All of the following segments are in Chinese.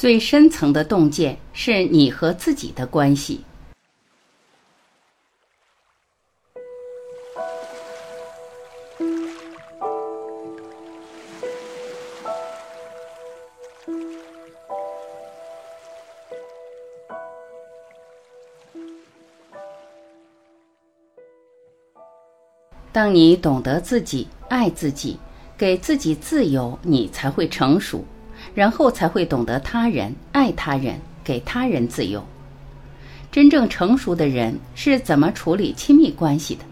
最深层的洞见是你和自己的关系。当你懂得自己、爱自己，给自己自由，你才会成熟，然后才会懂得他人、爱他人，给他人自由。真正成熟的人是怎么处理亲密关系的？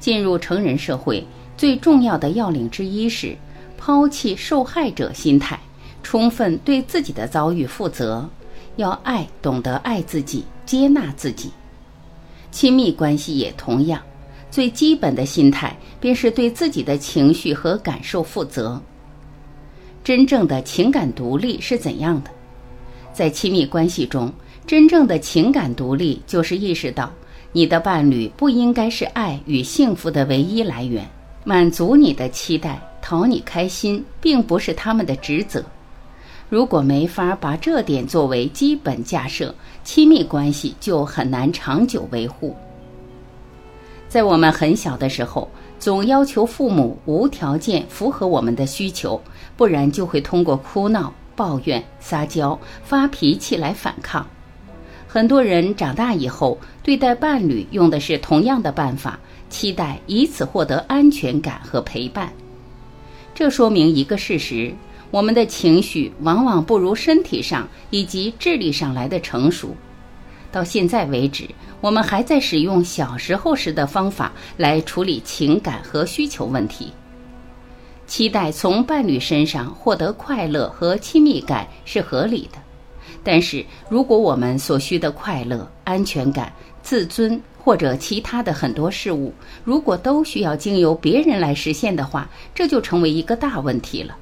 进入成人社会最重要的要领之一是抛弃受害者心态，充分对自己的遭遇负责，要爱，懂得爱自己，接纳自己。亲密关系也同样。最基本的心态便是对自己的情绪和感受负责。真正的情感独立是怎样的？在亲密关系中，真正的情感独立就是意识到，你的伴侣不应该是爱与幸福的唯一来源，满足你的期待、讨你开心，并不是他们的职责。如果没法把这点作为基本假设，亲密关系就很难长久维护。在我们很小的时候，总要求父母无条件符合我们的需求，不然就会通过哭闹、抱怨、撒娇、发脾气来反抗。很多人长大以后对待伴侣用的是同样的办法，期待以此获得安全感和陪伴。这说明一个事实：我们的情绪往往不如身体上以及智力上来的成熟。到现在为止，我们还在使用小时候时的方法来处理情感和需求问题。期待从伴侣身上获得快乐和亲密感是合理的，但是如果我们所需的快乐、安全感、自尊或者其他的很多事物，如果都需要经由别人来实现的话，这就成为一个大问题了。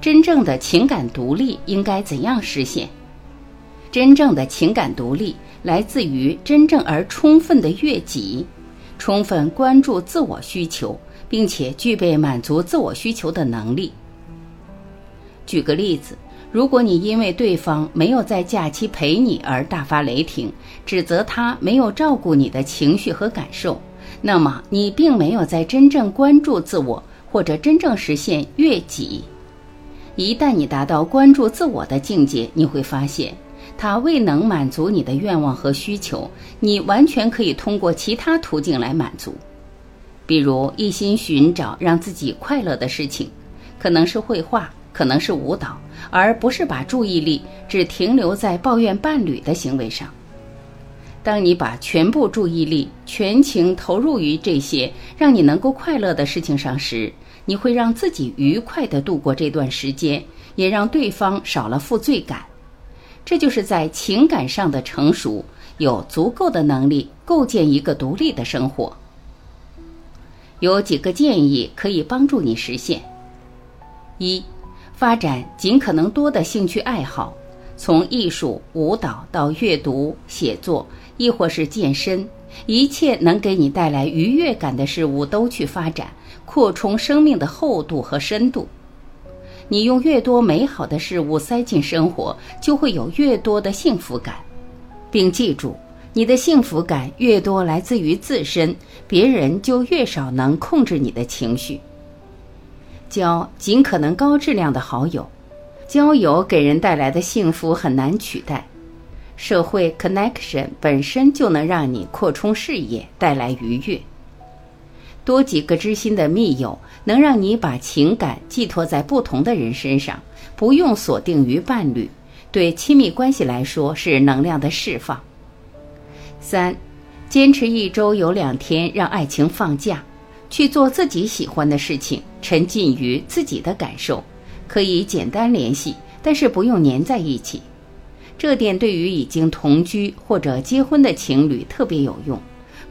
真正的情感独立应该怎样实现？真正的情感独立来自于真正而充分的悦己，充分关注自我需求，并且具备满足自我需求的能力。举个例子，如果你因为对方没有在假期陪你而大发雷霆，指责他没有照顾你的情绪和感受，那么你并没有在真正关注自我，或者真正实现悦己。一旦你达到关注自我的境界，你会发现。他未能满足你的愿望和需求，你完全可以通过其他途径来满足，比如一心寻找让自己快乐的事情，可能是绘画，可能是舞蹈，而不是把注意力只停留在抱怨伴侣的行为上。当你把全部注意力全情投入于这些让你能够快乐的事情上时，你会让自己愉快地度过这段时间，也让对方少了负罪感。这就是在情感上的成熟，有足够的能力构建一个独立的生活。有几个建议可以帮助你实现：一、发展尽可能多的兴趣爱好，从艺术、舞蹈到阅读、写作，亦或是健身，一切能给你带来愉悦感的事物都去发展，扩充生命的厚度和深度。你用越多美好的事物塞进生活，就会有越多的幸福感，并记住，你的幸福感越多来自于自身，别人就越少能控制你的情绪。交尽可能高质量的好友，交友给人带来的幸福很难取代。社会 connection 本身就能让你扩充视野，带来愉悦。多几个知心的密友，能让你把情感寄托在不同的人身上，不用锁定于伴侣。对亲密关系来说，是能量的释放。三，坚持一周有两天让爱情放假，去做自己喜欢的事情，沉浸于自己的感受。可以简单联系，但是不用黏在一起。这点对于已经同居或者结婚的情侣特别有用，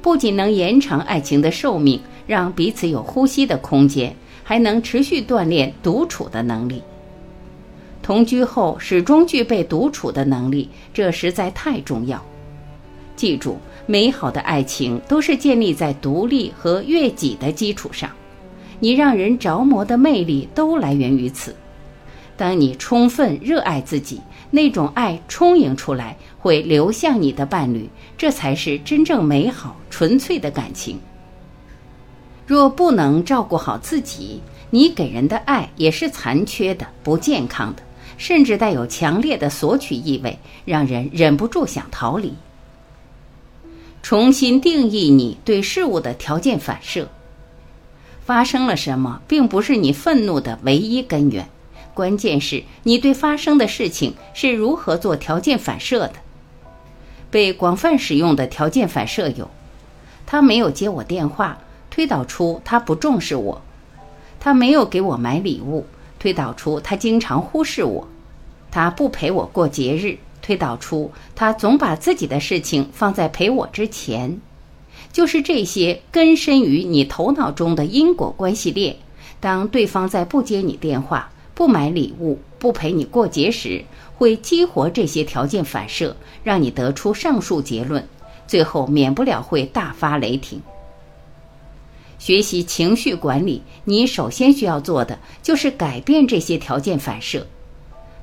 不仅能延长爱情的寿命。让彼此有呼吸的空间，还能持续锻炼独处的能力。同居后始终具备独处的能力，这实在太重要。记住，美好的爱情都是建立在独立和悦己的基础上。你让人着魔的魅力都来源于此。当你充分热爱自己，那种爱充盈出来，会流向你的伴侣，这才是真正美好、纯粹的感情。若不能照顾好自己，你给人的爱也是残缺的、不健康的，甚至带有强烈的索取意味，让人忍不住想逃离。重新定义你对事物的条件反射。发生了什么，并不是你愤怒的唯一根源，关键是你对发生的事情是如何做条件反射的。被广泛使用的条件反射有：他没有接我电话，推导出他不重视我；他没有给我买礼物，推导出他经常忽视我；他不陪我过节日，推导出他总把自己的事情放在陪我之前。就是这些根深于你头脑中的因果关系链。当对方在不接你电话、不买礼物、不陪你过节时，会激活这些条件反射，让你得出上述结论，最后免不了会大发雷霆。学习情绪管理，你首先需要做的就是改变这些条件反射，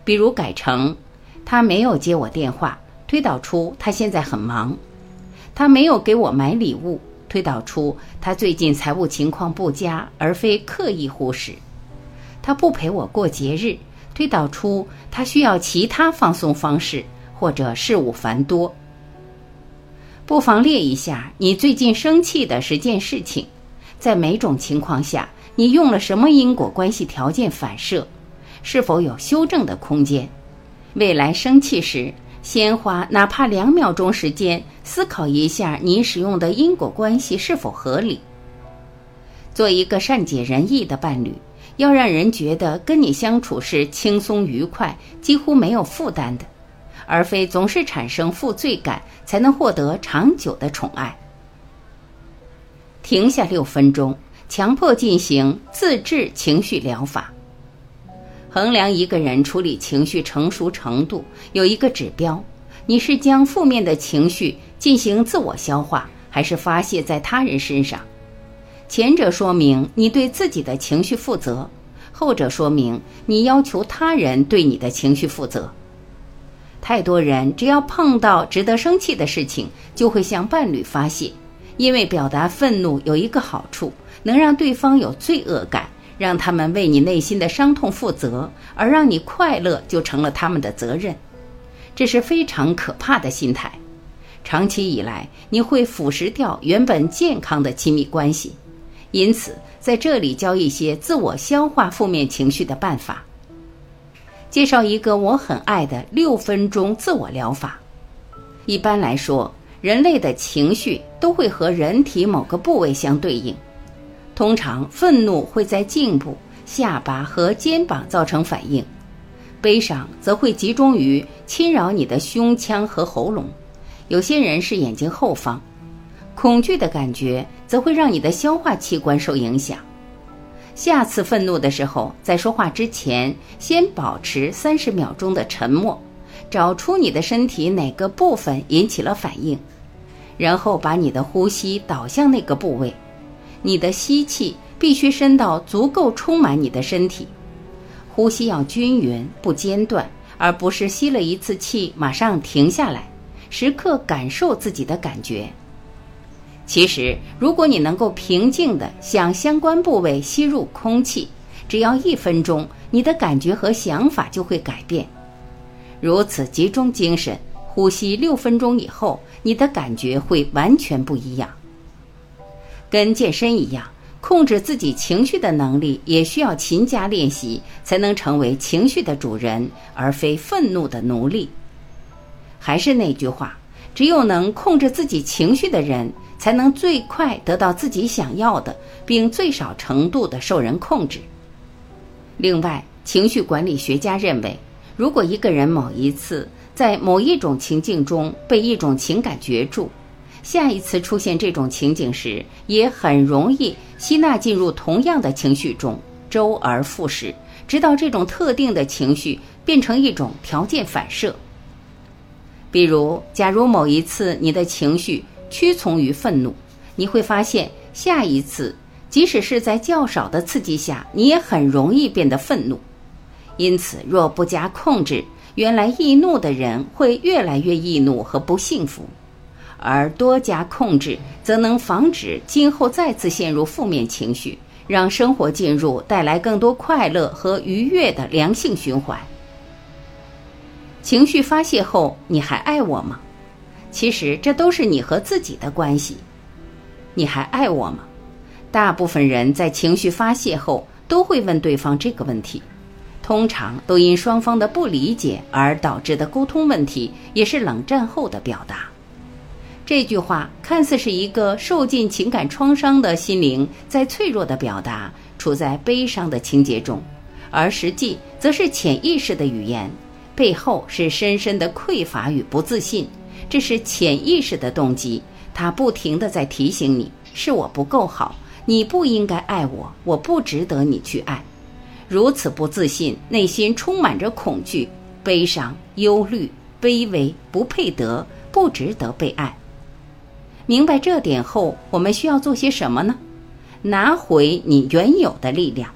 比如改成：他没有接我电话，推导出他现在很忙。他没有给我买礼物，推导出他最近财务情况不佳，而非刻意忽视。他不陪我过节日，推导出他需要其他放松方式，或者事务繁多。不妨列一下你最近生气的十件事情，在每种情况下，你用了什么因果关系条件反射，是否有修正的空间？未来生气时。先花哪怕两秒钟时间思考一下，你使用的因果关系是否合理。做一个善解人意的伴侣，要让人觉得跟你相处是轻松愉快、几乎没有负担的，而非总是产生负罪感，才能获得长久的宠爱。停下六分钟，强迫进行自制情绪疗法。衡量一个人处理情绪成熟程度，有一个指标：你是将负面的情绪进行自我消化，还是发泄在他人身上？前者说明你对自己的情绪负责，后者说明你要求他人对你的情绪负责。太多人只要碰到值得生气的事情，就会向伴侣发泄，因为表达愤怒有一个好处，能让对方有罪恶感。让他们为你内心的伤痛负责，而让你快乐就成了他们的责任，这是非常可怕的心态。长期以来，你会腐蚀掉原本健康的亲密关系。因此，在这里教一些自我消化负面情绪的办法。介绍一个我很爱的六分钟自我疗法。一般来说，人类的情绪都会和人体某个部位相对应。通常，愤怒会在颈部、下巴和肩膀造成反应；悲伤则会集中于侵扰你的胸腔和喉咙，有些人是眼睛后方；恐惧的感觉则会让你的消化器官受影响。下次愤怒的时候，在说话之前，先保持三十秒钟的沉默，找出你的身体哪个部分引起了反应，然后把你的呼吸导向那个部位。你的吸气必须深到足够充满你的身体，呼吸要均匀不间断，而不是吸了一次气马上停下来。时刻感受自己的感觉。其实，如果你能够平静地向相关部位吸入空气，只要一分钟，你的感觉和想法就会改变。如此集中精神，呼吸六分钟以后，你的感觉会完全不一样。跟健身一样，控制自己情绪的能力也需要勤加练习，才能成为情绪的主人，而非愤怒的奴隶。还是那句话，只有能控制自己情绪的人，才能最快得到自己想要的，并最少程度的受人控制。另外，情绪管理学家认为，如果一个人某一次在某一种情境中被一种情感攫住，下一次出现这种情景时，也很容易吸纳进入同样的情绪中，周而复始，直到这种特定的情绪变成一种条件反射。比如，假如某一次你的情绪屈从于愤怒，你会发现下一次，即使是在较少的刺激下，你也很容易变得愤怒。因此，若不加控制，原来易怒的人会越来越易怒和不幸福；而多加控制，则能防止今后再次陷入负面情绪，让生活进入带来更多快乐和愉悦的良性循环。情绪发泄后，你还爱我吗？其实这都是你和自己的关系。你还爱我吗？大部分人在情绪发泄后都会问对方这个问题，通常都因双方的不理解而导致的沟通问题，也是冷战后的表达。这句话看似是一个受尽情感创伤的心灵在脆弱的表达，处在悲伤的情节中，而实际则是潜意识的语言，背后是深深的匮乏与不自信。这是潜意识的动机，它不停的在提醒你：是我不够好，你不应该爱我，我不值得你去爱。如此不自信，内心充满着恐惧、悲伤、忧虑、卑微，不配得，不值得被爱。明白这点后，我们需要做些什么呢？拿回你原有的力量。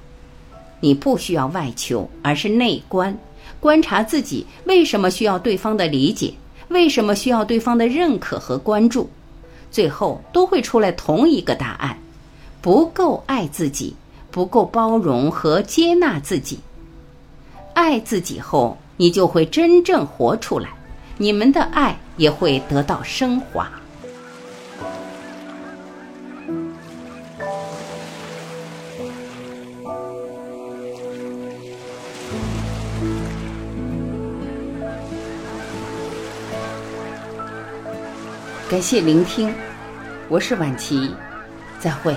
你不需要外求，而是内观，观察自己为什么需要对方的理解。为什么需要对方的认可和关注？最后都会出来同一个答案：不够爱自己，不够包容和接纳自己。爱自己后，你就会真正活出来，你们的爱也会得到升华。感谢聆听，我是晚琪，再会。